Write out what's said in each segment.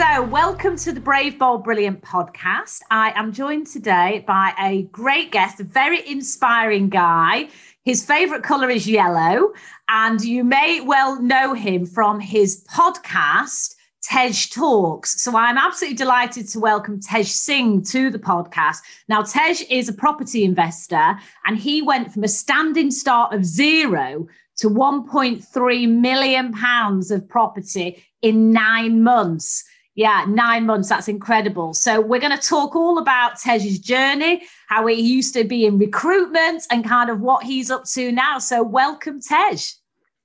So, welcome to the Brave, Bold, Brilliant podcast. I am joined today by a great guest, a very inspiring guy. His favorite color is yellow, and you may well know him from his podcast, Tej Talks. So I'm absolutely delighted to welcome Tej Singh to the podcast. Now, Tej is a property investor, and he went from a standing start of zero to 1.3 million pounds of property in nine months. Yeah, nine months. That's incredible. So, we're going to talk all about Tej's journey, how he used to be in recruitment, and kind of what he's up to now. So, welcome, Tej.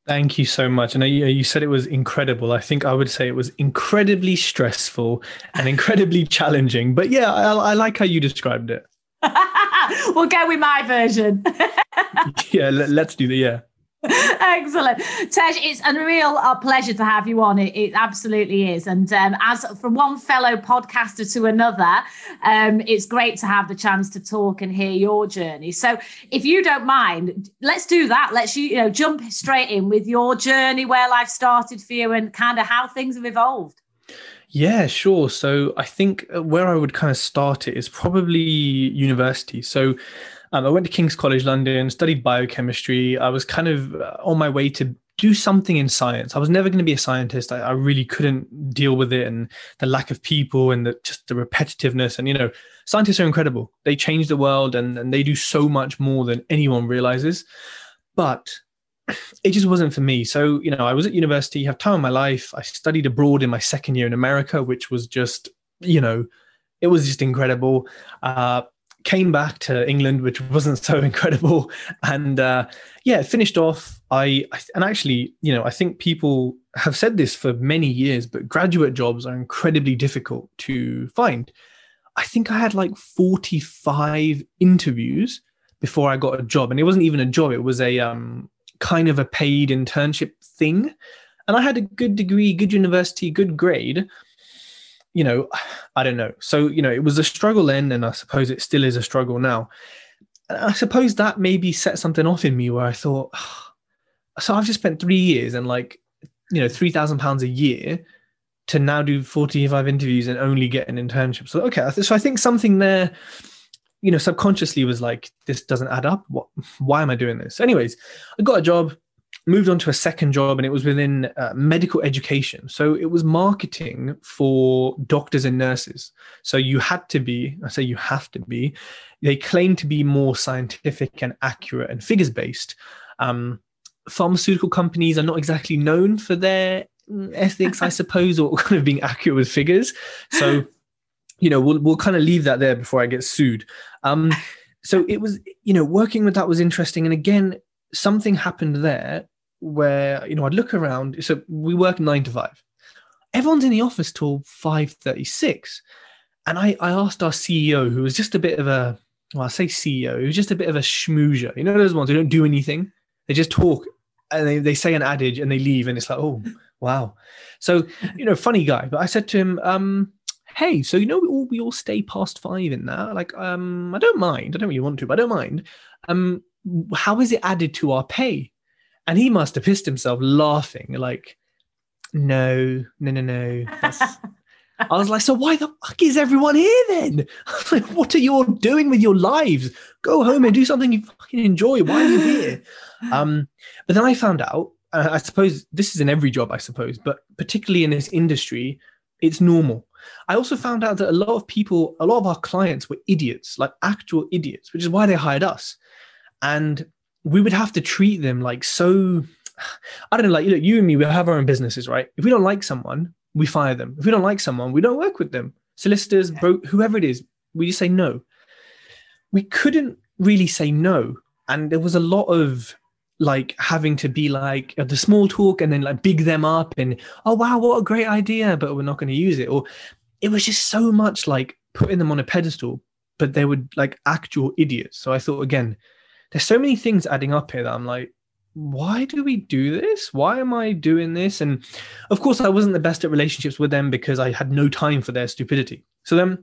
Thank you so much. And uh, you, you said it was incredible. I think I would say it was incredibly stressful and incredibly challenging. But yeah, I, I like how you described it. we'll go with my version. yeah, let, us do the yeah. Excellent. Tej, it's unreal a real uh, pleasure to have you on. It, it absolutely is. And um, as from one fellow podcaster to another, um, it's great to have the chance to talk and hear your journey. So if you don't mind, let's do that. Let's you, you know jump straight in with your journey, where life started for you and kind of how things have evolved. Yeah, sure. So I think uh, where I would kind of start it is probably university. So um, I went to King's College London, studied biochemistry. I was kind of uh, on my way to do something in science. I was never going to be a scientist. I, I, really couldn't deal with it and the lack of people and the, just the repetitiveness. And, you know, scientists are incredible. They change the world and, and they do so much more than anyone realizes. But it just wasn't for me. So, you know, I was at university, have time in my life. I studied abroad in my second year in America, which was just, you know, it was just incredible. Uh, came back to England, which wasn't so incredible, and uh, yeah, finished off. I, and actually, you know, I think people have said this for many years, but graduate jobs are incredibly difficult to find. I think I had like forty-five interviews before I got a job, and it wasn't even a job; it was a um, kind of a paid internship thing. And I had a good degree, good university, good grade, you know, I don't know. So, you know, it was a struggle then, and I suppose it still is a struggle now. And I suppose that maybe set something off in me where I thought, oh, so I've just spent three years and like, you know, three thousand pounds a year to now do forty-five interviews and only get an internship. So, okay, so I think something there, you know, subconsciously was like, this doesn't add up. What? Why am I doing this? Anyways, I got a job moved on to a second job and it was within uh, medical education. So it was marketing for doctors and nurses. So you had to be i say you have to be they claim to be more scientific and accurate and figures based um, pharmaceutical companies are not exactly known for their ethics i suppose or kind of being accurate with figures. So you know we'll, we'll kind of leave that there before i get sued. Um, so it was you know working with that was interesting. And again something happened there where you know I'd look around. So we work nine to five. Everyone's in the office till five thirty six, and I I asked our CEO, who was just a bit of a well, I say CEO, he was just a bit of a schmoozer. You know those ones who don't do anything; they just talk and they, they say an adage and they leave, and it's like, oh wow. So you know, funny guy. But I said to him, um, hey, so you know we all we all stay past five in that. Like, um, I don't mind. I don't really want to, but I don't mind. Um, how is it added to our pay? And he must have pissed himself laughing, like, no, no, no, no. I was like, so why the fuck is everyone here then? like, what are you all doing with your lives? Go home and do something you fucking enjoy. Why are you here? Um, but then I found out, uh, I suppose this is in every job, I suppose, but particularly in this industry, it's normal. I also found out that a lot of people, a lot of our clients were idiots, like actual idiots, which is why they hired us. And we would have to treat them like so I don't know, like you, know, you and me, we have our own businesses, right? If we don't like someone, we fire them. If we don't like someone, we don't work with them. Solicitors, bro- whoever it is, we just say no. We couldn't really say no. And there was a lot of like having to be like uh, the small talk and then like big them up and oh wow what a great idea but we're not going to use it or it was just so much like putting them on a pedestal but they were like actual idiots so i thought again there's so many things adding up here that i'm like why do we do this why am i doing this and of course i wasn't the best at relationships with them because i had no time for their stupidity so then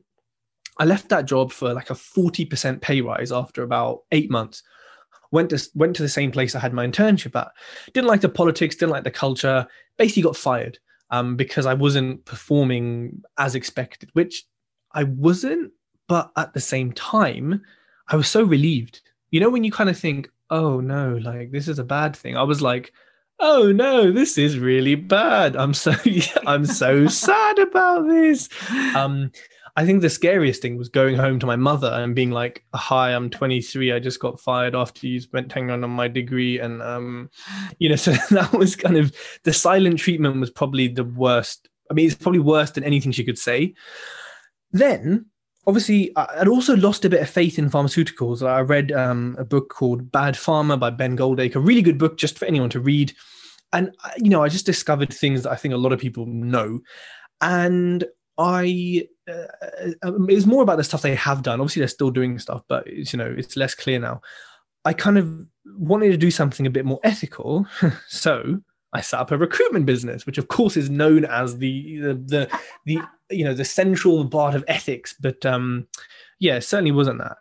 i left that job for like a 40% pay rise after about eight months went to went to the same place I had my internship at. Didn't like the politics, didn't like the culture. Basically, got fired um, because I wasn't performing as expected, which I wasn't. But at the same time, I was so relieved. You know, when you kind of think, "Oh no, like this is a bad thing," I was like, "Oh no, this is really bad. I'm so I'm so sad about this." Um, I think the scariest thing was going home to my mother and being like, "Hi, I'm 23. I just got fired after you spent 10 on my degree." And um, you know, so that was kind of the silent treatment was probably the worst. I mean, it's probably worse than anything she could say. Then, obviously, I'd also lost a bit of faith in pharmaceuticals. I read um, a book called Bad Pharma by Ben Goldacre, a really good book just for anyone to read. And you know, I just discovered things that I think a lot of people know. And I uh, um, it's more about the stuff they have done. Obviously, they're still doing stuff, but you know it's less clear now. I kind of wanted to do something a bit more ethical, so I set up a recruitment business, which of course is known as the the the, the you know the central part of ethics. But um, yeah, certainly wasn't that.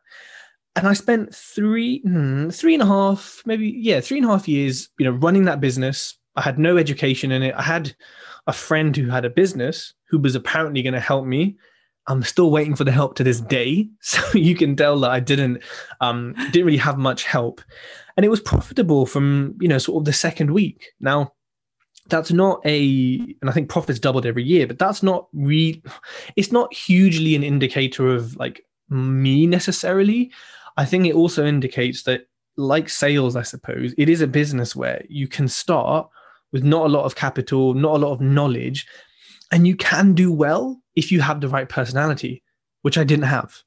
And I spent three hmm, three and a half, maybe yeah, three and a half years, you know, running that business. I had no education in it. I had a friend who had a business who was apparently going to help me. I'm still waiting for the help to this day. So you can tell that I didn't um, didn't really have much help. And it was profitable from, you know, sort of the second week. Now, that's not a and I think profits doubled every year, but that's not re it's not hugely an indicator of like me necessarily. I think it also indicates that like sales, I suppose, it is a business where you can start with not a lot of capital, not a lot of knowledge, and you can do well if you have the right personality, which I didn't have.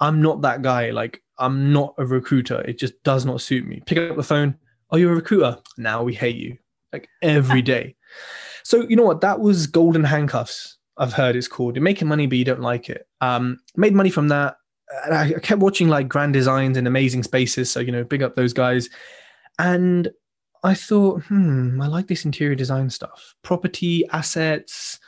I'm not that guy. Like, I'm not a recruiter. It just does not suit me. Pick up the phone. Oh, you're a recruiter. Now we hate you. Like every day. So, you know what? That was Golden Handcuffs, I've heard it's called. You're making money, but you don't like it. Um, made money from that. And I kept watching like grand designs and amazing spaces. So, you know, big up those guys. And I thought, hmm, I like this interior design stuff. Property, assets,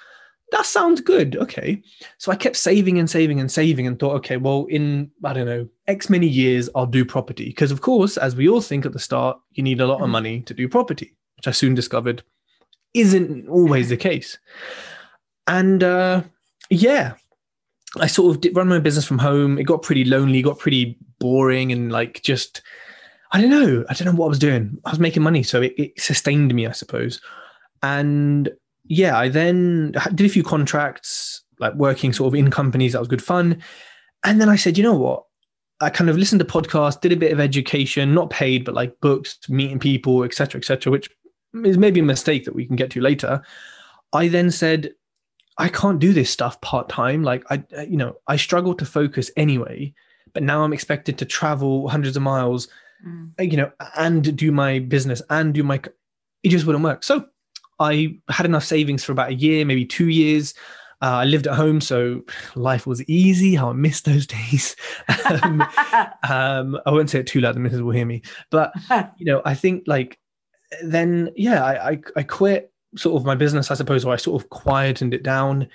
that sounds good. Okay. So I kept saving and saving and saving and thought, okay, well, in, I don't know, X many years, I'll do property. Because, of course, as we all think at the start, you need a lot of mm-hmm. money to do property, which I soon discovered isn't always the case. And uh, yeah, I sort of did run my business from home. It got pretty lonely, got pretty boring, and like just I don't know. I don't know what I was doing. I was making money, so it, it sustained me, I suppose. And yeah, I then did a few contracts, like working sort of in companies. That was good fun. And then I said, you know what? I kind of listened to podcasts, did a bit of education, not paid, but like books, meeting people, etc., etc., which is maybe a mistake that we can get to later. I then said, I can't do this stuff part time. Like I, you know, I struggle to focus anyway. But now I'm expected to travel hundreds of miles mm. you know, and do my business and do my, it just wouldn't work. So I had enough savings for about a year, maybe two years. Uh, I lived at home, so life was easy. How I missed those days. um, um, I won't say it too loud; the missus will hear me. But you know, I think like then, yeah, I, I, I quit sort of my business, I suppose, or I sort of quietened it down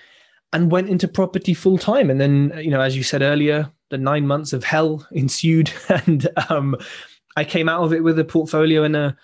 and went into property full time. And then, you know, as you said earlier, the nine months of hell ensued, and um, I came out of it with a portfolio and a,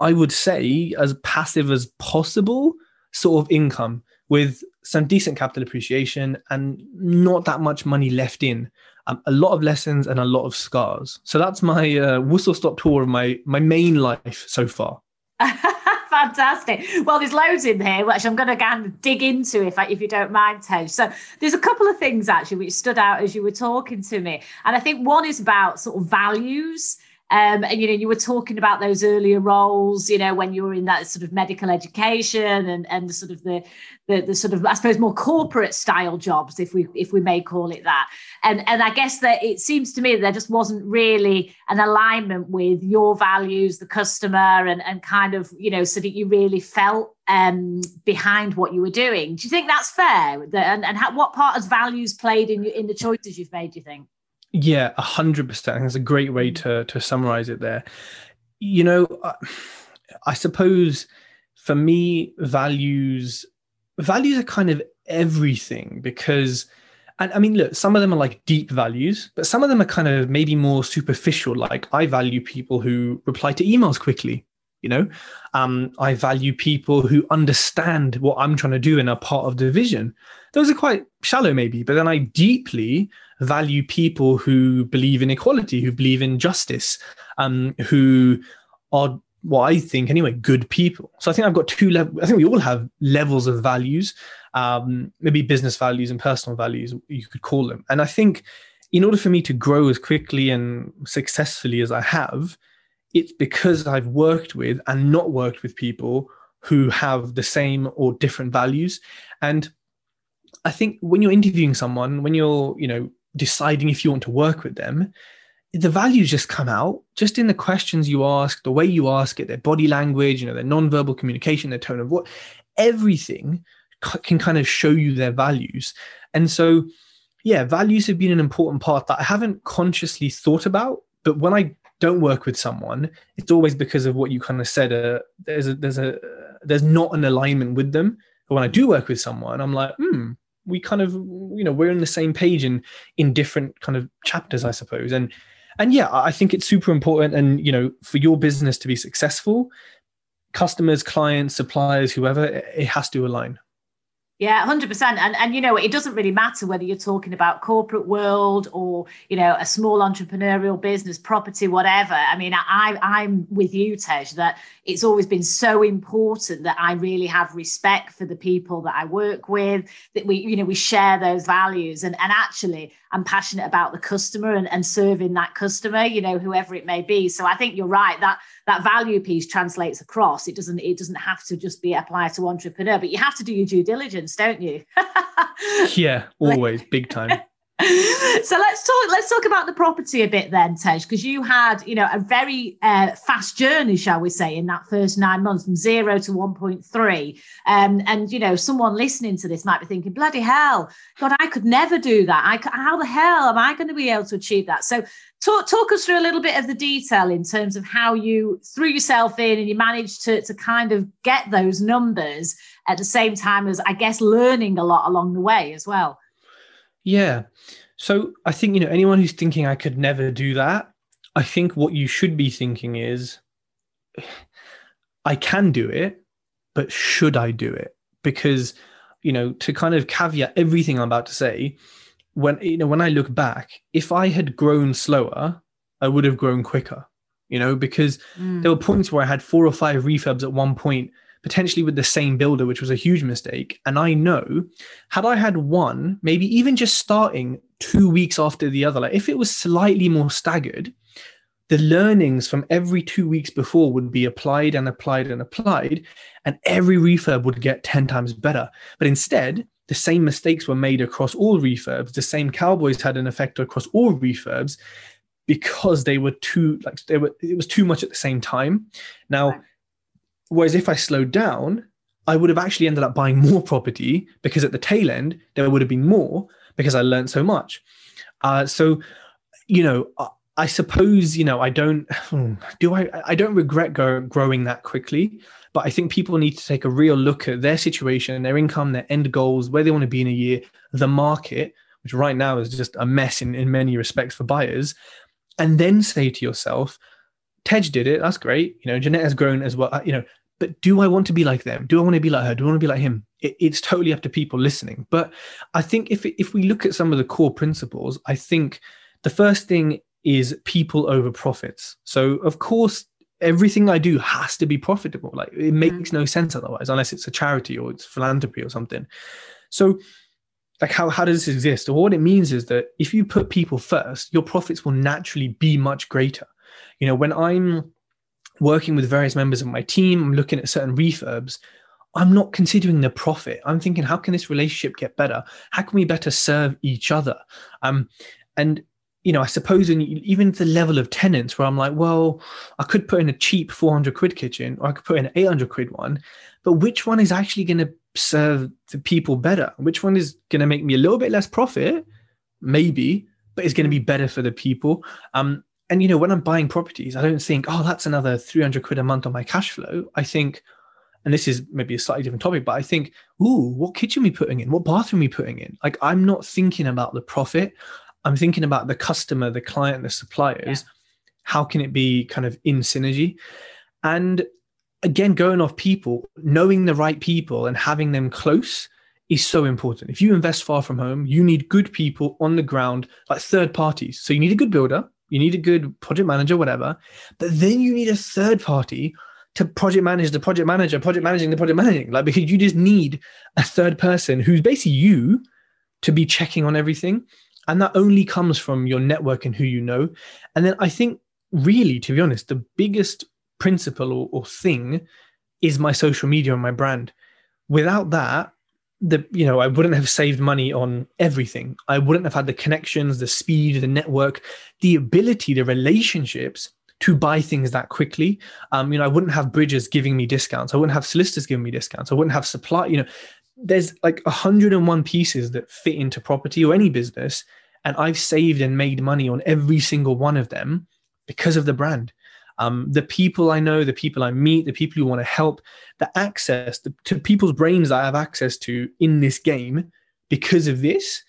I would say, as passive as possible sort of income with some decent capital appreciation and not that much money left in. Um, a lot of lessons and a lot of scars. So that's my uh, whistle stop tour of my my main life so far. Fantastic. Well, there's loads in here, which I'm going to kind of dig into if I, if you don't mind, Tej. So there's a couple of things actually which stood out as you were talking to me, and I think one is about sort of values Um, and you know, you were talking about those earlier roles, you know, when you were in that sort of medical education and and the sort of the, the the sort of I suppose more corporate style jobs, if we if we may call it that. And and I guess that it seems to me that there just wasn't really an alignment with your values, the customer, and and kind of you know, so that you really felt um, behind what you were doing. Do you think that's fair? And and how, what part has values played in in the choices you've made? Do you think? Yeah, a hundred percent. That's a great way to to summarize it. There, you know, uh, I suppose for me, values values are kind of everything because. And I mean, look, some of them are like deep values, but some of them are kind of maybe more superficial. Like, I value people who reply to emails quickly. You know, um, I value people who understand what I'm trying to do and are part of the vision. Those are quite shallow, maybe, but then I deeply value people who believe in equality, who believe in justice, um, who are what I think anyway, good people. So I think I've got two levels. I think we all have levels of values, um, maybe business values and personal values, you could call them. And I think in order for me to grow as quickly and successfully as I have, it's because I've worked with and not worked with people who have the same or different values. And I think when you're interviewing someone, when you're, you know, deciding if you want to work with them, the values just come out just in the questions you ask, the way you ask it, their body language, you know, their non-verbal communication, their tone of voice, everything can kind of show you their values. And so, yeah, values have been an important part that I haven't consciously thought about, but when I don't work with someone, it's always because of what you kind of said. Uh, there's a there's a there's not an alignment with them. But when I do work with someone, I'm like, hmm, we kind of you know we're on the same page in in different kind of chapters i suppose and and yeah i think it's super important and you know for your business to be successful customers clients suppliers whoever it has to align yeah, 100%. And, and, you know, it doesn't really matter whether you're talking about corporate world or, you know, a small entrepreneurial business, property, whatever. I mean, I, I'm with you, Tej, that it's always been so important that I really have respect for the people that I work with, that we, you know, we share those values. And, and actually, I'm passionate about the customer and, and serving that customer, you know, whoever it may be. So I think you're right that that value piece translates across. It doesn't it doesn't have to just be applied to entrepreneur, but you have to do your due diligence, don't you? yeah, always big time. So let's talk let's talk about the property a bit then tej because you had you know a very uh, fast journey shall we say in that first nine months from zero to 1.3 um, and you know someone listening to this might be thinking bloody hell god i could never do that. I, how the hell am i going to be able to achieve that? So talk, talk us through a little bit of the detail in terms of how you threw yourself in and you managed to, to kind of get those numbers at the same time as i guess learning a lot along the way as well yeah. So I think, you know, anyone who's thinking I could never do that, I think what you should be thinking is I can do it, but should I do it? Because, you know, to kind of caveat everything I'm about to say, when you know, when I look back, if I had grown slower, I would have grown quicker. You know, because mm. there were points where I had four or five refurbs at one point potentially with the same builder, which was a huge mistake. And I know, had I had one, maybe even just starting two weeks after the other, like if it was slightly more staggered, the learnings from every two weeks before would be applied and applied and applied, and every refurb would get 10 times better. But instead, the same mistakes were made across all refurbs. The same cowboys had an effect across all refurbs because they were too like they were it was too much at the same time. Now, Whereas if I slowed down, I would have actually ended up buying more property because at the tail end there would have been more because I learned so much. Uh, so, you know, I suppose you know I don't do I I don't regret go, growing that quickly, but I think people need to take a real look at their situation, their income, their end goals, where they want to be in a year, the market, which right now is just a mess in in many respects for buyers, and then say to yourself, Tej did it. That's great. You know, Jeanette has grown as well. You know, but do I want to be like them? Do I want to be like her? Do I want to be like him? It, it's totally up to people listening. But I think if if we look at some of the core principles, I think the first thing is people over profits. So of course, everything I do has to be profitable. Like it makes mm. no sense otherwise, unless it's a charity or it's philanthropy or something. So like how, how does this exist? Or what it means is that if you put people first, your profits will naturally be much greater You know, when I'm working with various members of my team, I'm looking at certain refurbs. I'm not considering the profit. I'm thinking, how can this relationship get better? How can we better serve each other? Um, and you know, I suppose even the level of tenants where I'm like, well, I could put in a cheap 400 quid kitchen or I could put in an 800 quid one, but which one is actually going to serve the people better? Which one is going to make me a little bit less profit? Maybe, but it's going to be better for the people. Um, and you know, when I'm buying properties, I don't think, oh, that's another 300 quid a month on my cash flow. I think, and this is maybe a slightly different topic, but I think, ooh, what kitchen we putting in? What bathroom we putting in? Like, I'm not thinking about the profit. I'm thinking about the customer, the client, the suppliers. Yeah. How can it be kind of in synergy? And again, going off people, knowing the right people and having them close is so important. If you invest far from home, you need good people on the ground, like third parties. So you need a good builder, you need a good project manager, whatever. But then you need a third party to project manage the project manager, project managing the project managing. Like because you just need a third person who's basically you to be checking on everything. And that only comes from your network and who you know. And then I think, really, to be honest, the biggest principle or, or thing is my social media and my brand. Without that, the you know I wouldn't have saved money on everything. I wouldn't have had the connections, the speed, the network, the ability, the relationships to buy things that quickly. Um, you know, I wouldn't have bridges giving me discounts. I wouldn't have solicitors giving me discounts. I wouldn't have supply. You know, there's like 101 pieces that fit into property or any business, and I've saved and made money on every single one of them because of the brand um, the people I know, the people I meet, the people who want to help, the access the, to people's brains that I have access to in this game because of this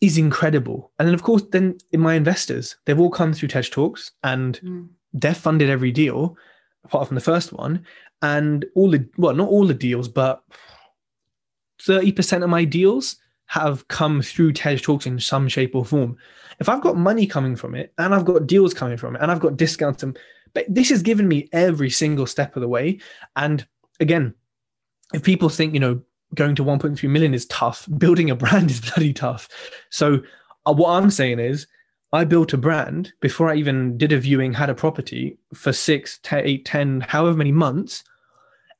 is incredible. And then, of course, then in my investors, they've all come through Tej Talks and mm. they've funded every deal apart from the first one. And all the, well, not all the deals, but 30% of my deals have come through Tej Talks in some shape or form. If I've got money coming from it and I've got deals coming from it and I've got discounts and but this has given me every single step of the way. And again, if people think, you know, going to 1.3 million is tough, building a brand is bloody tough. So uh, what I'm saying is, I built a brand before I even did a viewing, had a property for six, eight, ten, however many months.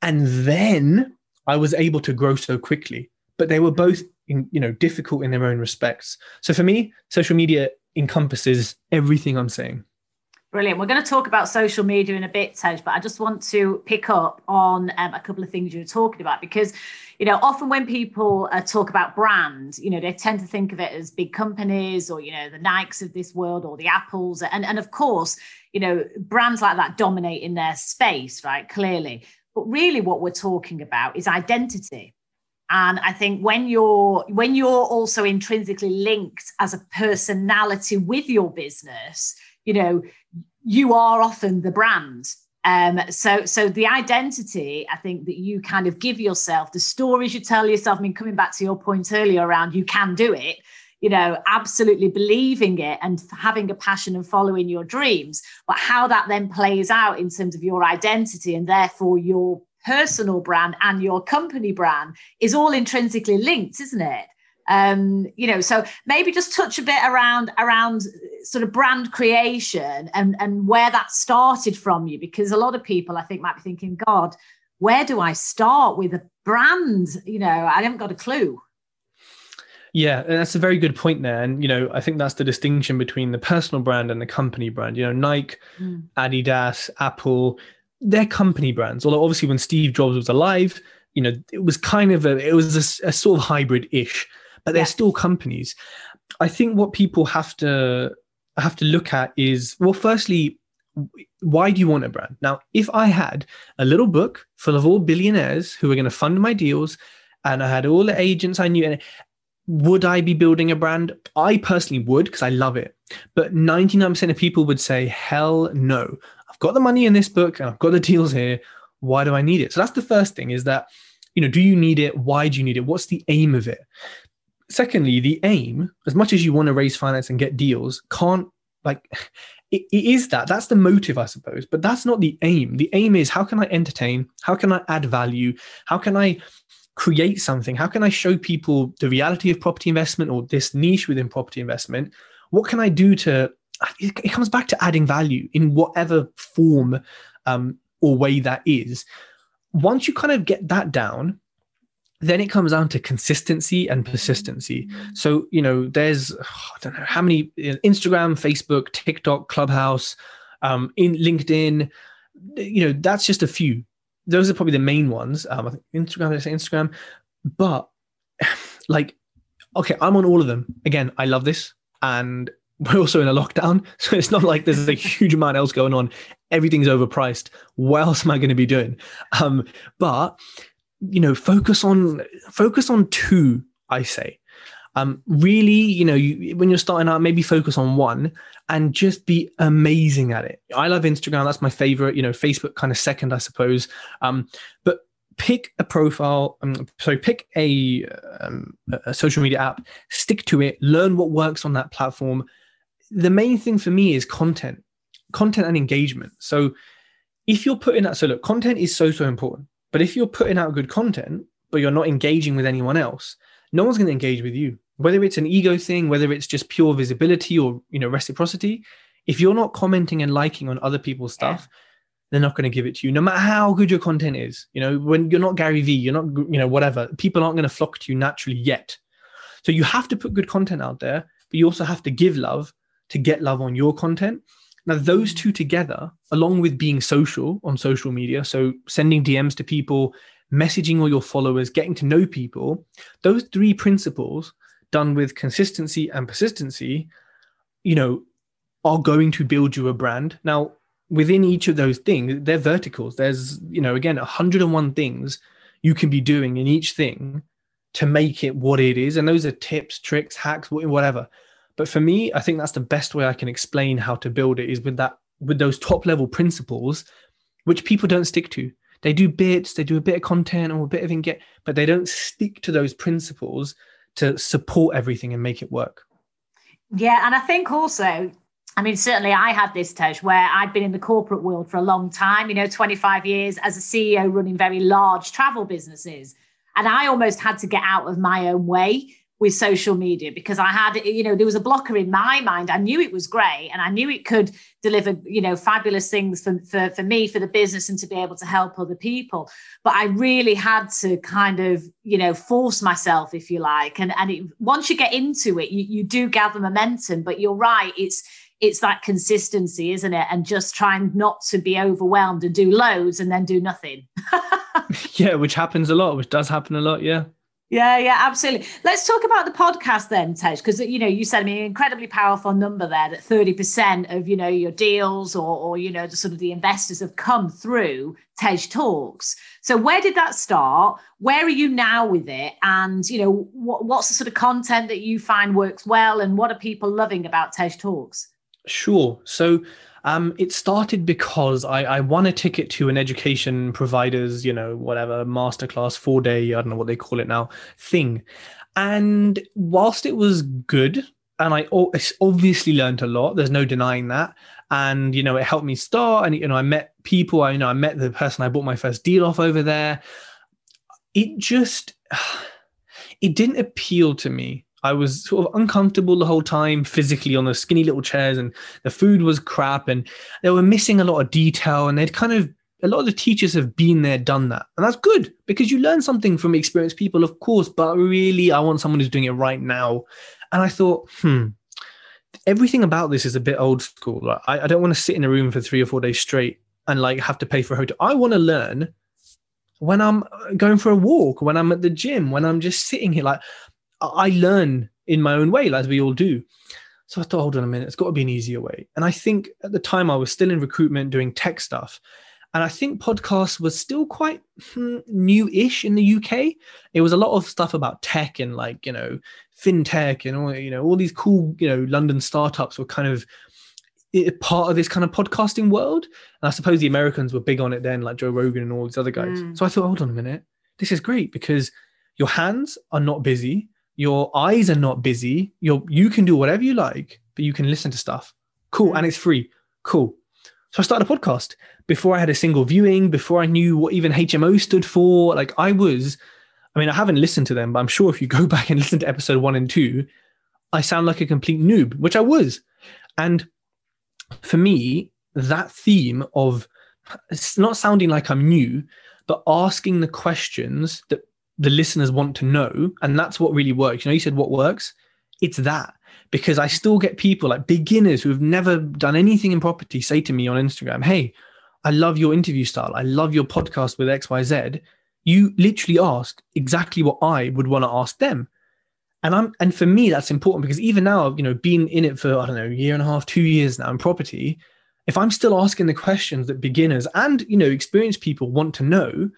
And then I was able to grow so quickly. But they were both, in, you know, difficult in their own respects. So for me, social media encompasses everything I'm saying. Brilliant. We're going to talk about social media in a bit, Tej, but I just want to pick up on um, a couple of things you were talking about because, you know, often when people uh, talk about brand, you know, they tend to think of it as big companies or, you know, the Nikes of this world or the Apples. And, and of course, you know, brands like that dominate in their space, right? Clearly. But really, what we're talking about is identity. And I think when you're when you're also intrinsically linked as a personality with your business, you know you are often the brand. Um, so so the identity i think that you kind of give yourself the stories you tell yourself i mean coming back to your point earlier around you can do it you know absolutely believing it and having a passion and following your dreams but how that then plays out in terms of your identity and therefore your personal brand and your company brand is all intrinsically linked isn't it um you know so maybe just touch a bit around around sort of brand creation and and where that started from you because a lot of people i think might be thinking god where do i start with a brand? You know i haven't got a clue. Yeah that's a very good point there. And you know i think that's the distinction between the personal brand and the company brand. You know nike mm. adidas apple they're company brands. Although obviously when steve jobs was alive you know it was kind of a it was a, a sort of hybrid ish but they're yeah. still companies. I think what people have to have to look at is well, firstly, why do you want a brand? Now, if I had a little book full of all billionaires who were going to fund my deals, and I had all the agents I knew, would I be building a brand? I personally would because I love it. But 99% of people would say, hell no. I've got the money in this book and I've got the deals here. Why do I need it? So that's the first thing is that, you know, do you need it? Why do you need it? What's the aim of it? Secondly, the aim, as much as you want to raise finance and get deals, can't like it, it is that. That's the motive, I suppose. But that's not the aim. The aim is how can I entertain? How can I add value? How can I create something? How can I show people the reality of property investment or this niche within property investment? What can I do to it, comes back to adding value in whatever form um, or way that is. Once you kind of get that down, then it comes down to consistency and persistency. So, you know, there's, I don't know how many Instagram, Facebook, TikTok, Clubhouse, um, in LinkedIn, you know, that's just a few. Those are probably the main ones. Um, I think Instagram, I say Instagram, but like, okay, I'm on all of them. Again, I love this. And we're also in a lockdown. So it's not like there's a huge amount else going on. Everything's overpriced. What else am I going to be doing? Um, but you know, focus on focus on two, I say. Um, really, you know, you, when you're starting out, maybe focus on one and just be amazing at it. I love Instagram. That's my favorite, you know, Facebook kind of second, I suppose. Um, but pick a profile um, so pick a, um, a social media app stick to it learn what works on that platform the main thing for me is content content and engagement so if you're putting that so look content is so so important but if you're putting out good content but you're not engaging with anyone else no one's going to engage with you. Whether it's an ego thing whether it's just pure visibility or you know reciprocity if you're not commenting and liking on other people's stuff yeah they're not going to give it to you no matter how good your content is. You know when you're not gary vee you're not you know whatever people aren't going to flock to you naturally yet. So you have to put good content out there but you also have to give love to get love on your content now those two together along with being social on social media so sending dms to people messaging all your followers getting to know people those three principles done with consistency and persistency you know are going to build you a brand now within each of those things, they're verticals. There's, you know, again, 101 things you can be doing in each thing to make it what it is. And those are tips, tricks, hacks, whatever. But for me, I think that's the best way I can explain how to build it is with that, with those top level principles, which people don't stick to. They do bits, they do a bit of content or a bit of engage, but they don't stick to those principles to support everything and make it work. Yeah. And I think also I mean, certainly I had this, Tej, where I'd been in the corporate world for a long time, you know, 25 years as a CEO running very large travel businesses. And I almost had to get out of my own way with social media because I had, you know, there was a blocker in my mind. I knew it was great and I knew it could deliver, you know, fabulous things for, for, for me, for the business, and to be able to help other people. But I really had to kind of, you know, force myself, if you like. And, and it, once you get into it, you, you do gather momentum. But you're right, it's, it's that consistency, isn't it? And just trying not to be overwhelmed and do loads and then do nothing. yeah, which happens a lot, which does happen a lot. Yeah. Yeah, yeah, absolutely. Let's talk about the podcast then, Tej, because you know you said I mean incredibly powerful number there that thirty percent of you know your deals or or you know the sort of the investors have come through Tej Talks. So where did that start? Where are you now with it? And you know what, what's the sort of content that you find works well, and what are people loving about Tej Talks? Sure. So um, it started because I, I won a ticket to an education provider's, you know, whatever masterclass, four day, I don't know what they call it now, thing. And whilst it was good, and I obviously learned a lot, there's no denying that. And, you know, it helped me start. And, you know, I met people, I, you know, I met the person I bought my first deal off over there. It just, it didn't appeal to me I was sort of uncomfortable the whole time physically on the skinny little chairs, and the food was crap, and they were missing a lot of detail, and they'd kind of a lot of the teachers have been there, done that, and that's good because you learn something from experienced people, of course. But really, I want someone who's doing it right now, and I thought, hmm, everything about this is a bit old school. Like, I, I don't want to sit in a room for three or four days straight and like have to pay for a hotel. I want to learn when I'm going for a walk, when I'm at the gym, when I'm just sitting here. Like I learn in my own way, as we all do. So I thought, hold on a minute, it's got to be an easier way. And I think at the time I was still in recruitment doing tech stuff. And I think podcasts was still quite hmm, new-ish in the UK. It was a lot of stuff about tech and like, you know, fintech and all, you know, all these cool, you know, London startups were kind of part of this kind of podcasting world. And I suppose the Americans were big on it then, like Joe Rogan and all these other guys. Mm. So I thought, hold on a minute, this is great because your hands are not busy your eyes are not busy. you you can do whatever you like, but you can listen to stuff. Cool. And it's free. Cool. So I started a podcast before I had a single viewing, before I knew what even HMO stood for. Like I was, I mean, I haven't listened to them, but I'm sure if you go back and listen to episode one and two, I sound like a complete noob, which I was. And for me, that theme of it's not sounding like I'm new, but asking the questions that the listeners want to know. And that's what really works. You know, you said what works? It's that. Because I still get people like beginners who have never done anything in property say to me on Instagram, Hey, I love your interview style. I love your podcast with XYZ. You literally ask exactly what I would want to ask them. And I'm and for me, that's important because even now, you know, being in it for, I don't know, a year and a half, two years now in property, if I'm still asking the questions that beginners and you know experienced people want to know,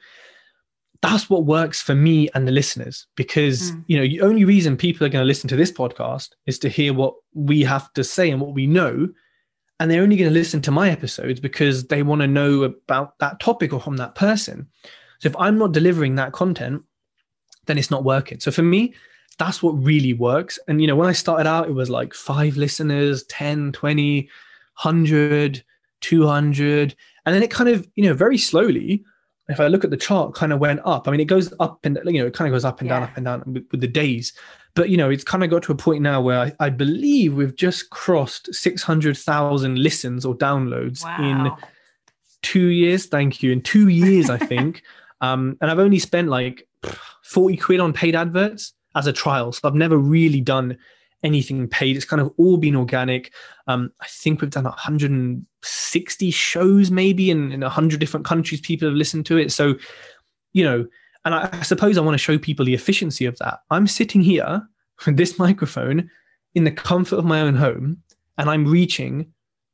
that's what works for me and the listeners because mm. you know the only reason people are going to listen to this podcast is to hear what we have to say and what we know. And they're only going to listen to my episodes because they want to know about that topic or from that person. So if i'm not delivering that content then it's not working. So for me that's what really works. And you know when i started out it was like five listeners 10 20 100 200 and then it kind of you know very slowly if I look at the chart, kind of went up. I mean, it goes up and you know, it kind of goes up and yeah. down, up and down with, with, the days. But you know, it's kind of got to a point now where I, I believe we've just crossed six hundred thousand listens or downloads wow. in two years. Thank you. In two years, I think. um, and I've only spent like forty quid on paid adverts as a trial, so I've never really done anything paid. It's kind of all been organic. Um, I think we've done 160 shows maybe in, in 100 different countries. People have listened to it. So, you know, and I, I suppose I want to show people the efficiency of that. I'm sitting here with this microphone in the comfort of my own home, and I'm reaching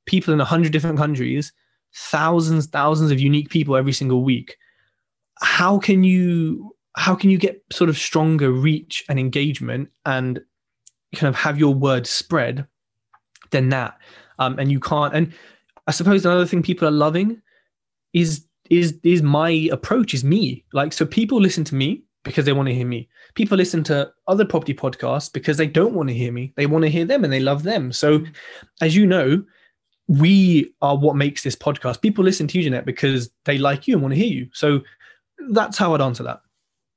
people in 100 different countries, thousands, thousands of unique people every single week. How can you how can you get sort of stronger reach and engagement and kind of have your word spread than that. Um, and you can't. And I suppose another thing people are loving is is is my approach is me. Like so, people listen to me because they want to hear me. People listen to other property podcasts because they don't want to hear me. They want to hear them and they love them. So, as you know, we are what makes this podcast. People listen to you, Jeanette, because they like you and want to hear you. So that's how I'd answer that.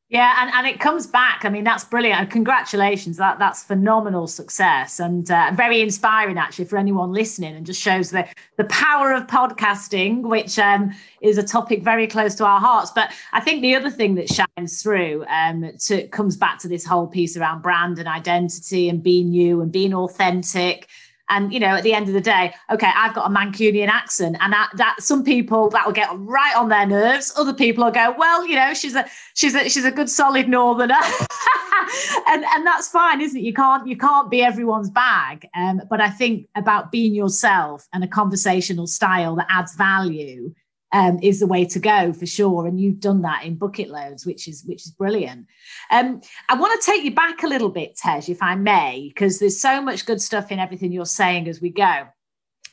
Yeah, and, and it comes back. I mean, that's brilliant. And congratulations. That that's phenomenal success and uh, very inspiring actually for anyone listening and just shows the the power of podcasting, which um, is a topic very close to our hearts. But I think the other thing that shines through um, to comes back to this whole piece around brand and identity and being you and being authentic and you know, at the end of the day, okay, I've got a Mancunian accent, and that, that some people that will get right on their nerves. Other people will go, well, you know, she's a she's a she's a good solid northerner, and and that's fine, isn't it? You can't you can't be everyone's bag. Um, but I think about being yourself and a conversational style that adds value um, is the way to go for sure. And you've done that in bucket loads, which is which is brilliant. Um, I want to take you back a little bit, Tej, if I may, because there's so much good stuff in everything you're saying as we go.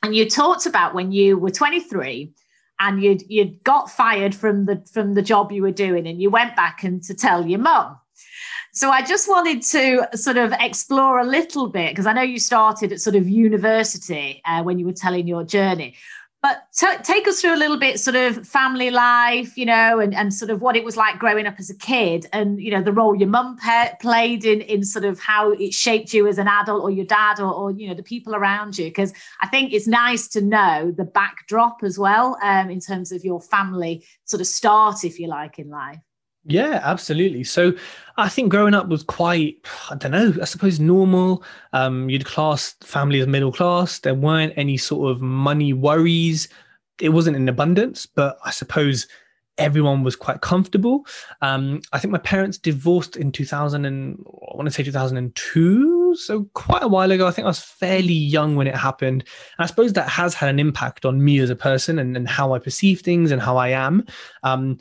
And you talked about when you were 23 and you'd you'd got fired from the from the job you were doing, and you went back and to tell your mum. So I just wanted to sort of explore a little bit because I know you started at sort of university uh, when you were telling your journey. But t- take us through a little bit, sort of family life, you know, and, and sort of what it was like growing up as a kid, and you know the role your mum pe- played in in sort of how it shaped you as an adult, or your dad, or, or you know the people around you. Because I think it's nice to know the backdrop as well, um, in terms of your family sort of start, if you like, in life. Yeah, absolutely. So I think growing up was quite, I don't know, I suppose normal. Um, you'd class family as middle class. There weren't any sort of money worries. It wasn't in abundance, but I suppose everyone was quite comfortable. Um, I think my parents divorced in 2000 and I want to say 2002. So quite a while ago. I think I was fairly young when it happened. And I suppose that has had an impact on me as a person and, and how I perceive things and how I am. Um,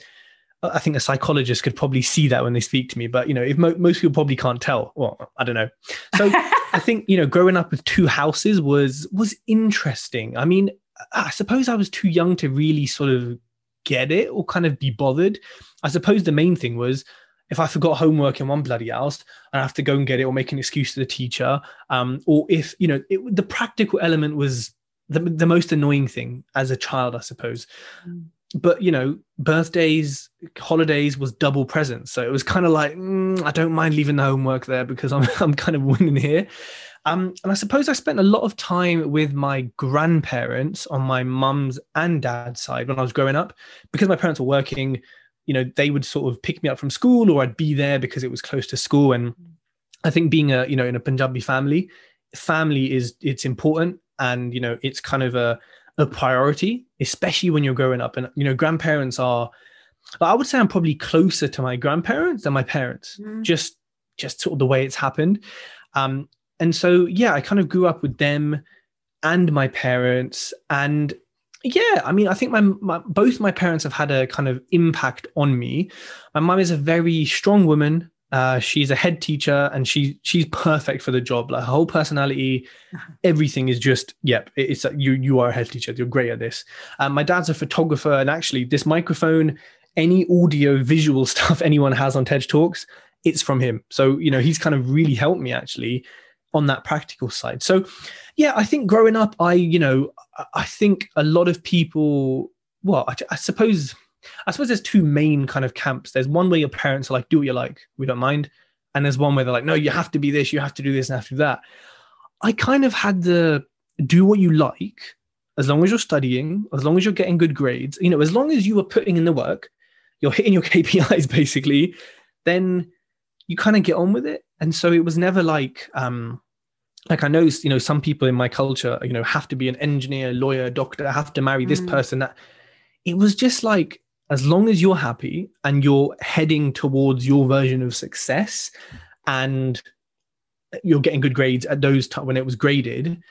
I think a psychologist could probably see that when they speak to me, but you know, if mo- most people probably can't tell, well, I don't know. So I think you know, growing up with two houses was was interesting. I mean, I suppose I was too young to really sort of get it or kind of be bothered. I suppose the main thing was if I forgot homework in one bloody house, I have to go and get it or make an excuse to the teacher. Um, or if you know, it, the practical element was the the most annoying thing as a child, I suppose. Mm but you know birthdays holidays was double presents so it was kind of like mm, i don't mind leaving the homework there because i'm, I'm kind of winning here Um, and I suppose I spent a lot of time with my grandparents on my mum's and dad's side when I was growing up, because my parents were working. You know, they would sort of pick me up from school, or I'd be there because it was close to school. And I think being a you know in a Punjabi family, family is it's important, and you know it's kind of a a priority, especially when you're growing up. And you know, grandparents are. I would say I'm probably closer to my grandparents than my parents, mm. just just sort of the way it's happened. Um, and so yeah, I kind of grew up with them and my parents, and yeah, I mean, I think my, my both my parents have had a kind of impact on me. My mom is a very strong woman. Uh, she's a head teacher and she she's perfect for the job. Like her whole personality, everything is just yep. It's you you are a head teacher. You're great at this. Um, my dad's a photographer, and actually, this microphone, any audio visual stuff anyone has on Tej Talks, it's from him. So you know he's kind of really helped me actually on that practical side. So yeah, I think growing up, I you know I think a lot of people. Well, I, I suppose I suppose there's two main kind of camps. There's one where your parents are like, do what you like, we don't mind. And there's one where they're like, no, you have to be this, you have to do this, and have to do that. I kind of had the do what you like as long as you're studying, as long as you're getting good grades, you know, as long as you are putting in the work, you're hitting your KPIs basically, then you kind of get on with it. And so it was never like, um, like I know, you know, some people in my culture, you know, have to be an engineer, lawyer, doctor, have to marry this mm. person. That it was just like as long as you're happy and you're heading towards your version of success and you're getting good grades at those times when it was graded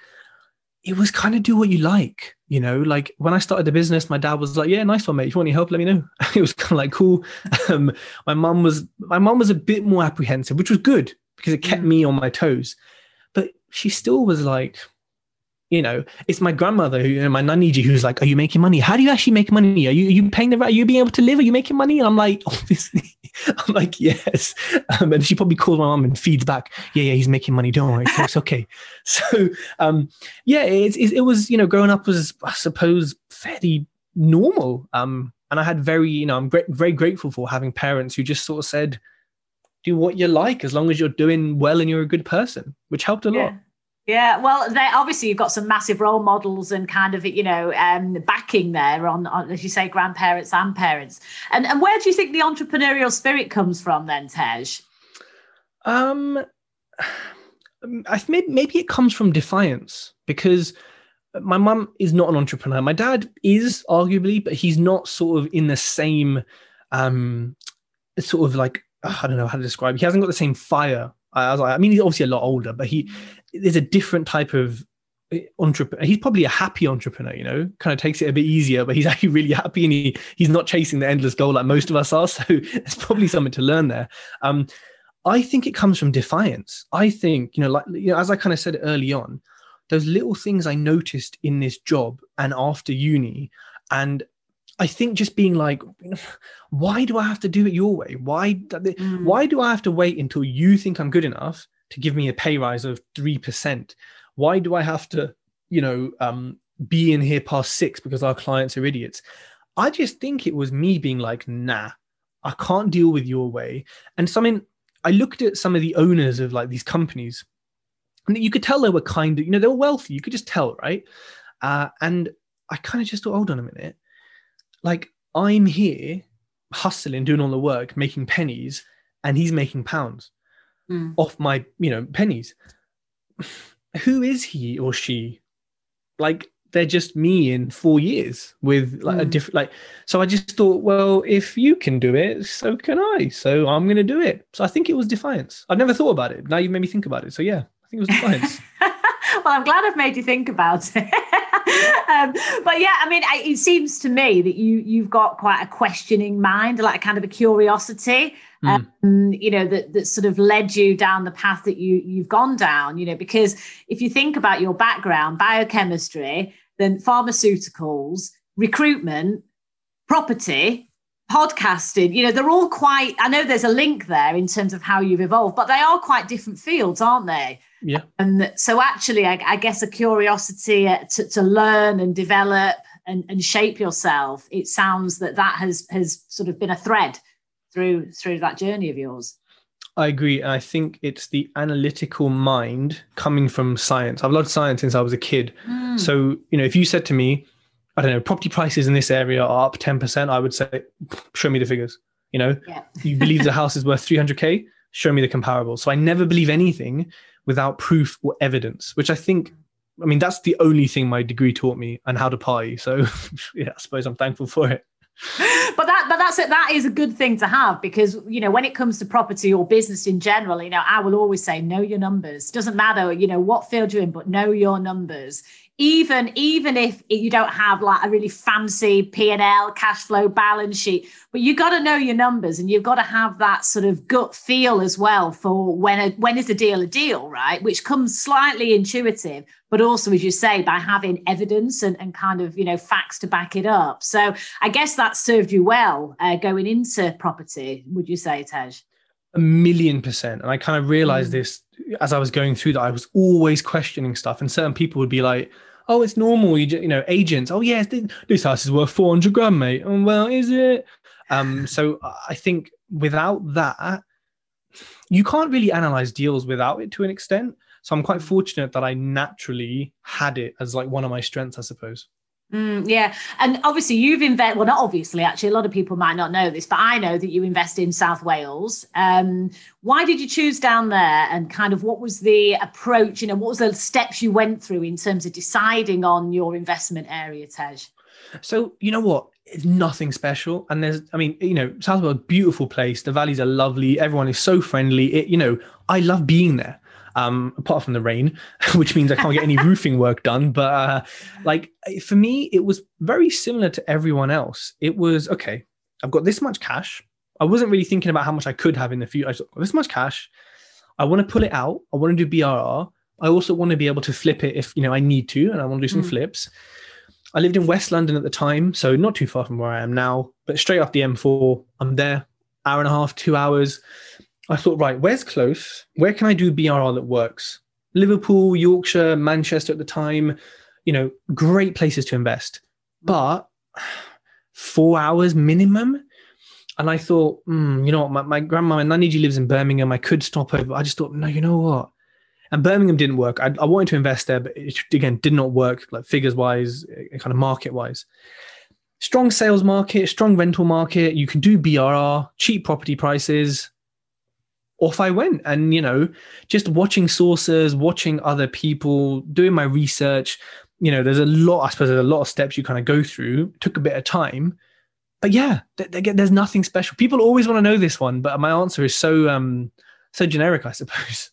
it was kind of do what you like you know? Like when i started the business my dad was like yeah nice one mate. If you want any help let me know. It was kind of like cool. Um, my mom was my mom was a bit more apprehensive which was good because it kept me on my toes. But she still was like you know, it's my grandmother, who, you know, my naniji, who's like, "Are you making money? How do you actually make money? Are you are you paying the rent? Are you being able to live? Are you making money?" And I'm like, "Obviously," I'm like, "Yes," um, and she probably calls my mom and feeds back, "Yeah, yeah, he's making money. Don't worry, it's okay." So, um, yeah, it, it, it was you know, growing up was I suppose fairly normal, um, and I had very you know, I'm great, very grateful for having parents who just sort of said, "Do what you like as long as you're doing well and you're a good person," which helped a yeah. lot. Yeah, well, obviously you've got some massive role models and kind of you know um, backing there on, on, as you say, grandparents and parents. And and where do you think the entrepreneurial spirit comes from then, Tej? Um, I maybe it comes from defiance because my mum is not an entrepreneur. My dad is arguably, but he's not sort of in the same um sort of like I don't know how to describe. He hasn't got the same fire I was like, I mean, he's obviously a lot older, but he there's a different type of eh, entrepreneur. He's probably a happy entrepreneur, you know, kind of takes it a bit easier, but he's actually really happy and he he's not chasing the endless goal like most of us are. So there's probably something to learn there. Um, I think it comes from defiance. I think, you know, like you know, as I kind of said early on, those little things I noticed in this job and after uni, and I think just being like, why do I have to do it your way? Why, mm. why do I have to wait until you think I'm good enough to give me a pay rise of 3%? Why do I have to, you know, um, be in here past six because our clients are idiots? I just think it was me being like, nah, I can't deal with your way. And something I looked at some of the owners of like these companies, and you could tell they were kind of, you know, they were wealthy. You could just tell, right? Uh, and I kind of just thought, hold on a minute like I'm here hustling, doing all the work, making pennies, and he's making pounds mm. off my, you know, pennies. Who is he or she? Like they're just me in four years with like mm. a different like so i just thought well if you can do it so can i so i'm going to do it so i think it was defiance i've never thought about it now you've made me think about it so yeah i think it was defiance well i'm glad i've made you think about it um, but yeah, I mean, it seems to me that you you've got quite a questioning mind, like a kind of a curiosity, mm. um, you know, that that sort of led you down the path that you you've gone down. You know, because if you think about your background, biochemistry, then pharmaceuticals, recruitment, property, podcasting you know they're all quite i know there's a link there in terms of how you've evolved but they are quite different fields aren't they yeah. And so actually, I, I guess a curiosity uh, to, to learn and develop and, and shape yourself. It sounds that that has has sort of been a thread through through that journey of yours. I agree. And I think it's the analytical mind coming from science. I've loved science since I was a kid. Mm. So, you know, if you said to me, I don't know, property prices in this area are up 10%, I would say, show me the figures. You know, yeah. you believe the house is worth 300K, show me the comparable. So I never believe anything without proof or evidence, which I think, I mean, that's the only thing my degree taught me and how to party. So yeah, I suppose I'm thankful for it but that but that's it that is a good thing to have because you know when it comes to property or business in general you know i will always say know your numbers doesn't matter you know what field you're in but know your numbers even even if you don't have like a really fancy p&l cash flow balance sheet but you've got to know your numbers and you've got to have that sort of gut feel as well for when a, when is a deal a deal right? Which comes slightly intuitive but also as you say by having evidence and, and kind of you know facts to back it up. So i guess that served you well uh, going into property would you say tej? A million percent. And i kind of realized mm. this as i was going through that i was always questioning stuff and certain people would be like oh, it's normal. You, just, you know, agents. Oh, yes, this house is worth 400 grand, mate. Oh, well, is it? Um, so I think without that, you can't really analyze deals without it to an extent. So I'm quite fortunate that I naturally had it as like one of my strengths, I suppose. Mm, yeah, and obviously you've invested. Well, not obviously. Actually, a lot of people might not know this, but I know that you invest in South Wales. Um, why did you choose down there, and kind of what was the approach? You know, what was the steps you went through in terms of deciding on your investment area, Tej? So you know what? It's nothing special, and there's. I mean, you know, South Wales, a beautiful place. The valleys are lovely. Everyone is so friendly. It, you know, I love being there um, apart from the rain, which means I can't get any roofing work done. But uh, like for me, it was very similar to everyone else. It was okay. I've got this much cash. I wasn't really thinking about how much I could have in the future. I just got this much cash. I want to pull it out. I want to do BRR. I also want to be able to flip it if you know I need to, and I want to do some mm. flips. I lived in West London at the time, so not too far from where I am now, but straight off the M4. I'm there, hour and a half, two hours. I thought, right, where's close? Where can I do BRR that works? Liverpool, Yorkshire, Manchester at the time, you know, great places to invest. But four hours minimum. And I thought, mm, you know what, my, my grandma and Naniji lives in Birmingham. I could stop over. I just thought, no, you know what? And Birmingham didn't work. I, I wanted to invest there, but it again did not work, like figures wise, eh, kind of market wise. Strong sales market, strong rental market. You can do BRR, cheap property prices off I went. And, you know, just watching sources, watching other people, doing my research, you know, there's a lot, I suppose there's a lot of steps you kind of go through. Took a bit of time. But yeah, th- th- there's nothing special. People always want to know this one, but my answer is so um so generic, I suppose.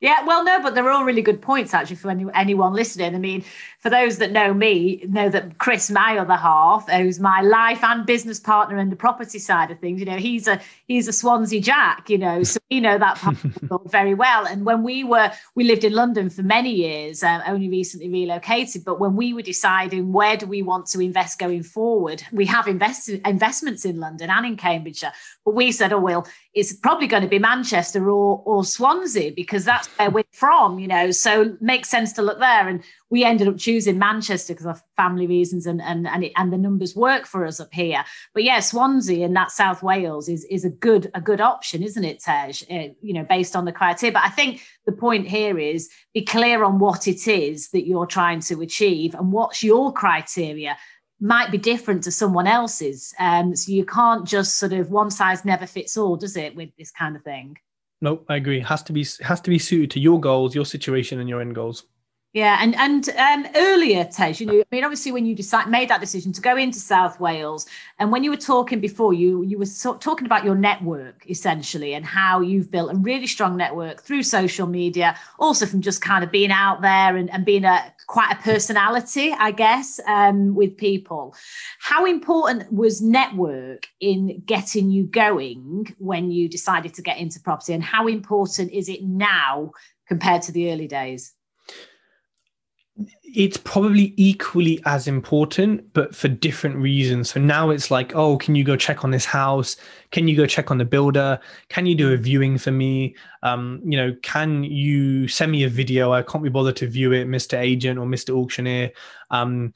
Yeah, well, no, but they're all really good points actually for any, anyone listening. I mean, for those that know me, know that Chris, my other half, who's my life and business partner in the property side of things, you know, he's a he's a Swansea Jack, you know, so we know that very well. And when we were, we lived in London for many years, um, only recently relocated. But when we were deciding where do we want to invest going forward, we have invested investments in London and in Cambridgeshire, but we said, oh well, it's probably going to be Manchester or or Swansea because that's where we're from, you know. So makes sense to look there. And we ended up choosing Manchester because of family reasons and and and, it, and the numbers work for us up here. But yeah, Swansea and that South Wales is is a good a good option, isn't it, Tej? Uh, you know, based on the criteria. But I think the point here is be clear on what it is that you're trying to achieve and what's your criteria might be different to someone else's. Um, so you can't just sort of one size never fits all, does it, with this kind of thing? No, I agree. has to be has to be suited to your goals, your situation, and your end goals. Yeah, and and um, earlier, Tej, you know, I mean, obviously, when you decide made that decision to go into South Wales, and when you were talking before, you you were so, talking about your network essentially, and how you've built a really strong network through social media, also from just kind of being out there and, and being a quite a personality, I guess, um, with people. How important was network in getting you going when you decided to get into property, and how important is it now compared to the early days? It's probably equally as important, but for different reasons. So now it's like, oh, can you go check on this house? Can you go check on the builder? Can you do a viewing for me? Um, you know, can you send me a video? I can't be bothered to view it, Mr. Agent or Mr. Auctioneer. Um,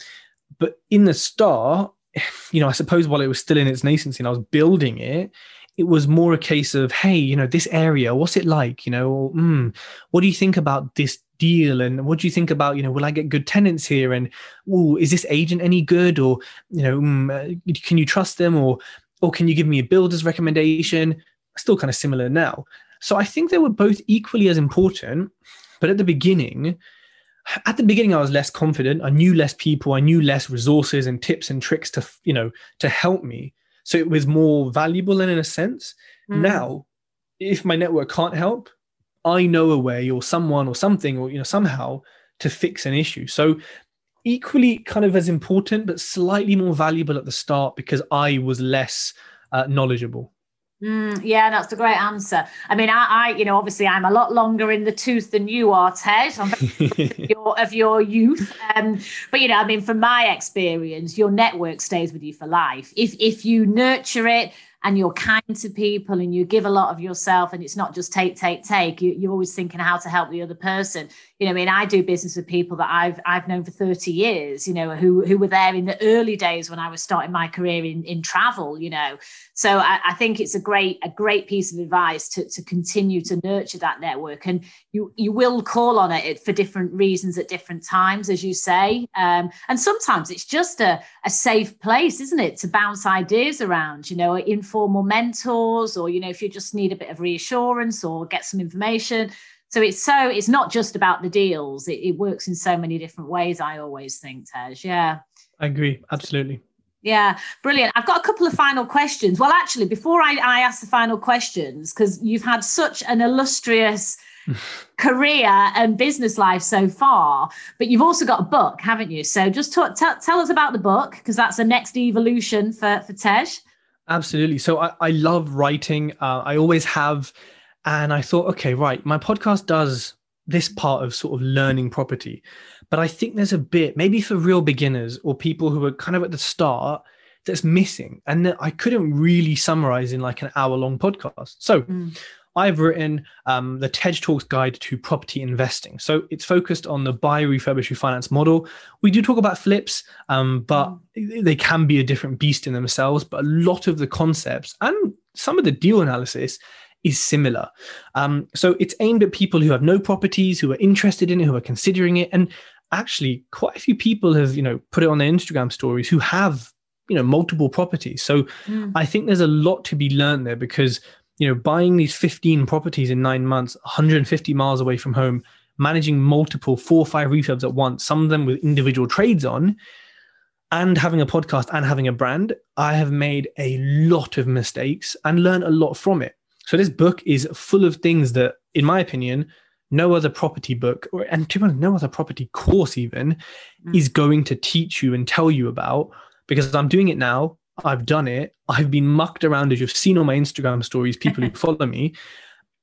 but in the start, you know, I suppose while it was still in its nascency and I was building it, it was more a case of, hey, you know, this area, what's it like? You know, or, mm, what do you think about this deal? And what do you think about, you know, will I get good tenants here? And oh, is this agent any good? Or, you know, mm, uh, can you trust them? Or, or can you give me a builder's recommendation? Still kind of similar now. So I think they were both equally as important. But at the beginning, at the beginning, I was less confident. I knew less people. I knew less resources and tips and tricks to, you know, to help me so it was more valuable and in a sense. Mm. Now, if my network can't help, I know a way or someone or something or you know somehow to fix an issue. So equally kind of as important, but slightly more valuable at the start because I was less uh, knowledgeable. Mm, yeah, that's a great answer. I mean, I, I, you know, obviously I'm a lot longer in the tooth than you are, Tej, of your, of your youth. Um, but you know, I mean, from my experience, your network stays with you for life. If if you nurture it and you're kind to people and you give a lot of yourself and it's not just take take take. You, you're always thinking how to help the other person. You know i mean i do business with people that i've i've known for 30 years you know who who were there in the early days when i was starting my career in in travel you know. So I, I think it's a great a great piece of advice to, to continue to nurture that network. And you you will call on it for different reasons at different times as you say. Um, and sometimes it's just a, a safe place isn't it to bounce ideas around you know in informal mentors or you know if you just need a bit of reassurance or get some information so it's so it's not just about the deals it, it works in so many different ways i always think tej yeah i agree absolutely yeah, brilliant. I've got a couple of final questions. Well, actually, before I, I ask the final questions, because you've had such an illustrious career and business life so far, but you've also got a book, haven't you? So just talk, t- tell us about the book, because that's the next evolution for, for Tej. Absolutely. So I, I love writing. Uh, I always have. And I thought, okay, right, my podcast does this part of sort of learning property. But I think there's a bit, maybe for real beginners or people who are kind of at the start, that's missing. And that I couldn't really summarize in like an hour long podcast. So mm. I've written um, the Tej Talks Guide to Property Investing. So it's focused on the buy, refurbish, refinance model. We do talk about flips, um, but mm. they can be a different beast in themselves. But a lot of the concepts and some of the deal analysis is similar. Um, so it's aimed at people who have no properties, who are interested in it, who are considering it. And actually, quite a few people have, you know, put it on their Instagram stories who have, you know, multiple properties. So mm. I think there's a lot to be learned there because you know, buying these 15 properties in nine months, 150 miles away from home, managing multiple four or five refurbs at once, some of them with individual trades on, and having a podcast and having a brand, I have made a lot of mistakes and learned a lot from it. So this book is full of things that, in my opinion, no other property book or and to be honest, no other property course even mm. is going to teach you and tell you about because I'm doing it now. I've done it. I've been mucked around as you've seen on my Instagram stories, people who follow me.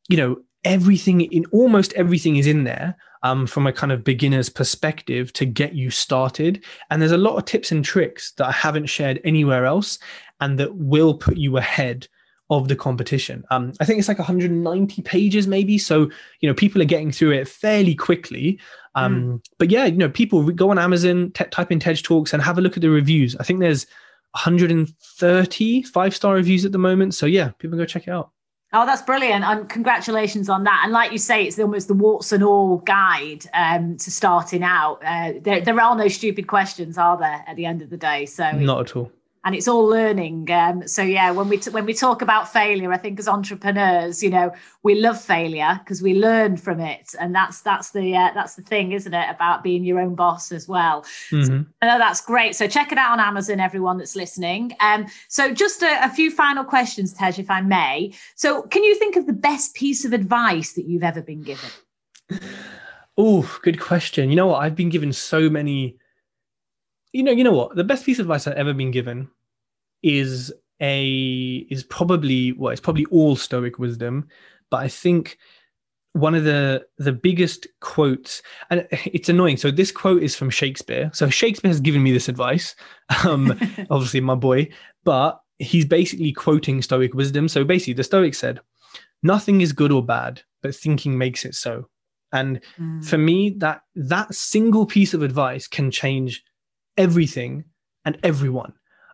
You know, everything in almost everything is in there um, from a kind of beginner's perspective to get you started. And there's a lot of tips and tricks that I haven't shared anywhere else and that will put you ahead of the competition. Um, I think it's like 190 pages, maybe. So, you know, people are getting through it fairly quickly. Um, mm. But yeah, you know, people go on Amazon, type in Tej Talks and have a look at the reviews. I think there's 130 five star reviews at the moment. So yeah, people go check it out. Oh, that's brilliant. And congratulations on that. And like you say, it's almost the warts and all guide um, to starting out. Uh, there, there are no stupid questions, are there, at the end of the day? So not at all and it's all learning. Um, so yeah, when we t- when we talk about failure, I think as entrepreneurs, you know, we love failure because we learn from it, and that's that's the uh, that's the thing, isn't it, about being your own boss as well. Mm-hmm. So, I know that's great. So check it out on Amazon, everyone that's listening. Um, so just a, a few final questions, Tej, if I may. So can you think of the best piece of advice that you've ever been given? Oh, good question. You know what? I've been given so many you know, you know what? The best piece of advice I've ever been given is a is probably well, it's probably all Stoic wisdom, but I think one of the the biggest quotes, and it's annoying. So this quote is from Shakespeare. So Shakespeare has given me this advice, um, obviously my boy, but he's basically quoting Stoic wisdom. So basically, the Stoic said, "Nothing is good or bad, but thinking makes it so." And mm. for me, that that single piece of advice can change everything and everyone.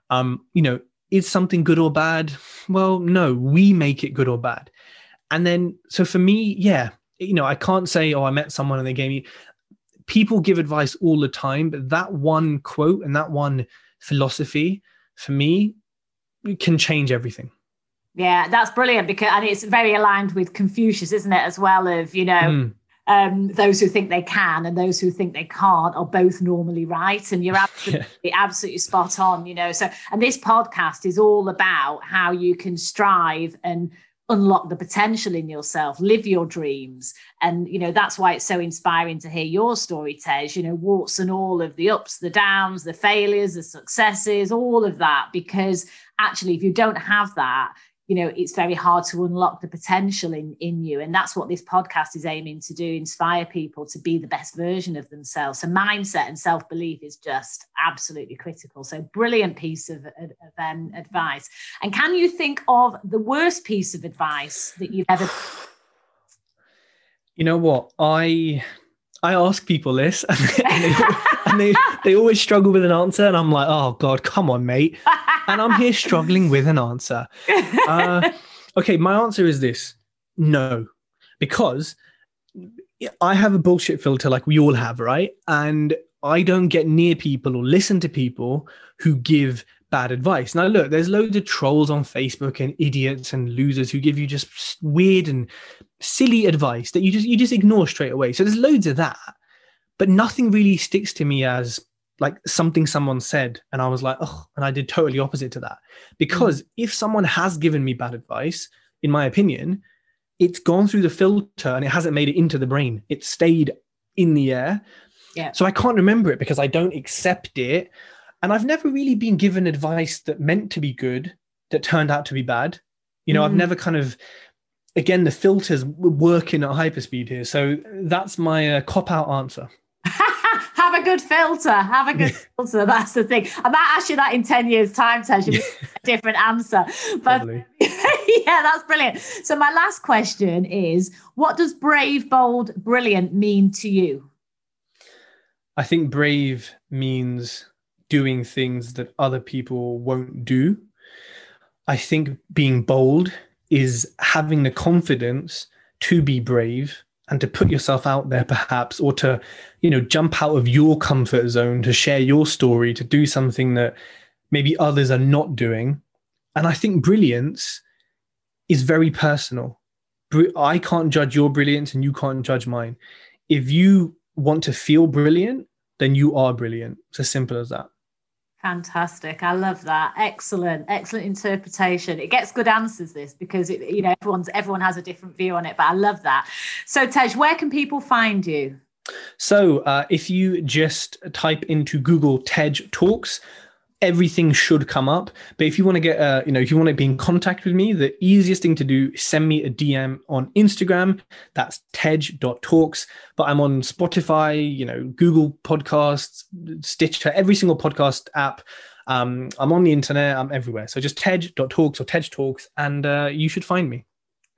Um, you know, is something good or bad? Well, no, we make it good or bad. And then, so for me, yeah, you know, I can't say, oh, I met someone and they gave me. People give advice all the time, but that one quote and that one philosophy for me can change everything. Yeah, that's brilliant because, and it's very aligned with Confucius, isn't it? As well of you know, mm. Um, those who think they can and those who think they can't are both normally right, and you're absolutely, yeah. absolutely spot on. You know, so and this podcast is all about how you can strive and unlock the potential in yourself live your dreams and you know that's why it's so inspiring to hear your story tej you know warts and all of the ups the downs the failures the successes all of that because actually if you don't have that you know it's very hard to unlock the potential in in you. And that's what this podcast is aiming to do inspire people to be the best version of themselves. So mindset and self-belief is just absolutely critical. So brilliant piece of, of um, advice. And can you think of the worst piece of advice that you've ever you know what? I i ask people this and they, and they, they always struggle with an answer and i'm like oh god come on mate and I'm here struggling with an answer. Uh, okay, my answer is this no, because I have a bullshit filter like we all have, right? And I don't get near people or listen to people who give bad advice. Now, look, there's loads of trolls on Facebook and idiots and losers who give you just weird and silly advice that you just you just ignore straight away. So there's loads of that, but nothing really sticks to me as like something someone said and i was like oh and i did totally opposite to that. Because mm. if someone has given me bad advice in my opinion it's gone through the filter and it hasn't made it into the brain. It stayed in the air. Yeah. So i can't remember it because i don't accept it. And i've never really been given advice that meant to be good that turned out to be bad. You know mm. i've never kind of again the filters working at hyperspeed here. So that's my uh, cop out answer have a good filter. Have a good filter. That's the thing. I might ask you that in 10 years' time, Tej. Yeah. A different answer. But yeah, that's brilliant. So my last question is what does brave, bold, brilliant mean to you? I think brave means doing things that other people won't do. I think being bold is having the confidence to be brave and to put yourself out there perhaps or to you know jump out of your comfort zone to share your story to do something that maybe others are not doing. And i think brilliance is very personal. I can't judge your brilliance and you can't judge mine. If you want to feel brilliant then you are brilliant. It's as simple as that Fantastic. I love that. Excellent. Excellent interpretation. It gets good answers this because it, you know everyone's everyone has a different view on it, but I love that. So Tej, where can people find you? So uh, if you just type into Google Tej Talks, everything should come up. But if you want to get, uh, you know, if you want to be in contact with me, the easiest thing to do is send me a DM on Instagram. That's tej.talks. But I'm on Spotify, you know, Google Podcasts, Stitcher, every single podcast app. Um, I'm on the internet. I'm everywhere. So just tej.talks or tej talks, and uh, you should find me.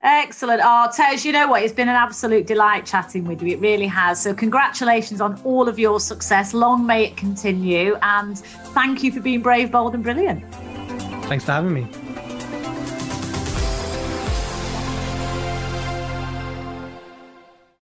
Excellent. Oh, Tej, you know what? It's been an absolute delight chatting with you. It really has. So, congratulations on all of your success. Long may it continue. And thank you for being brave, bold, and brilliant. Thanks for having me.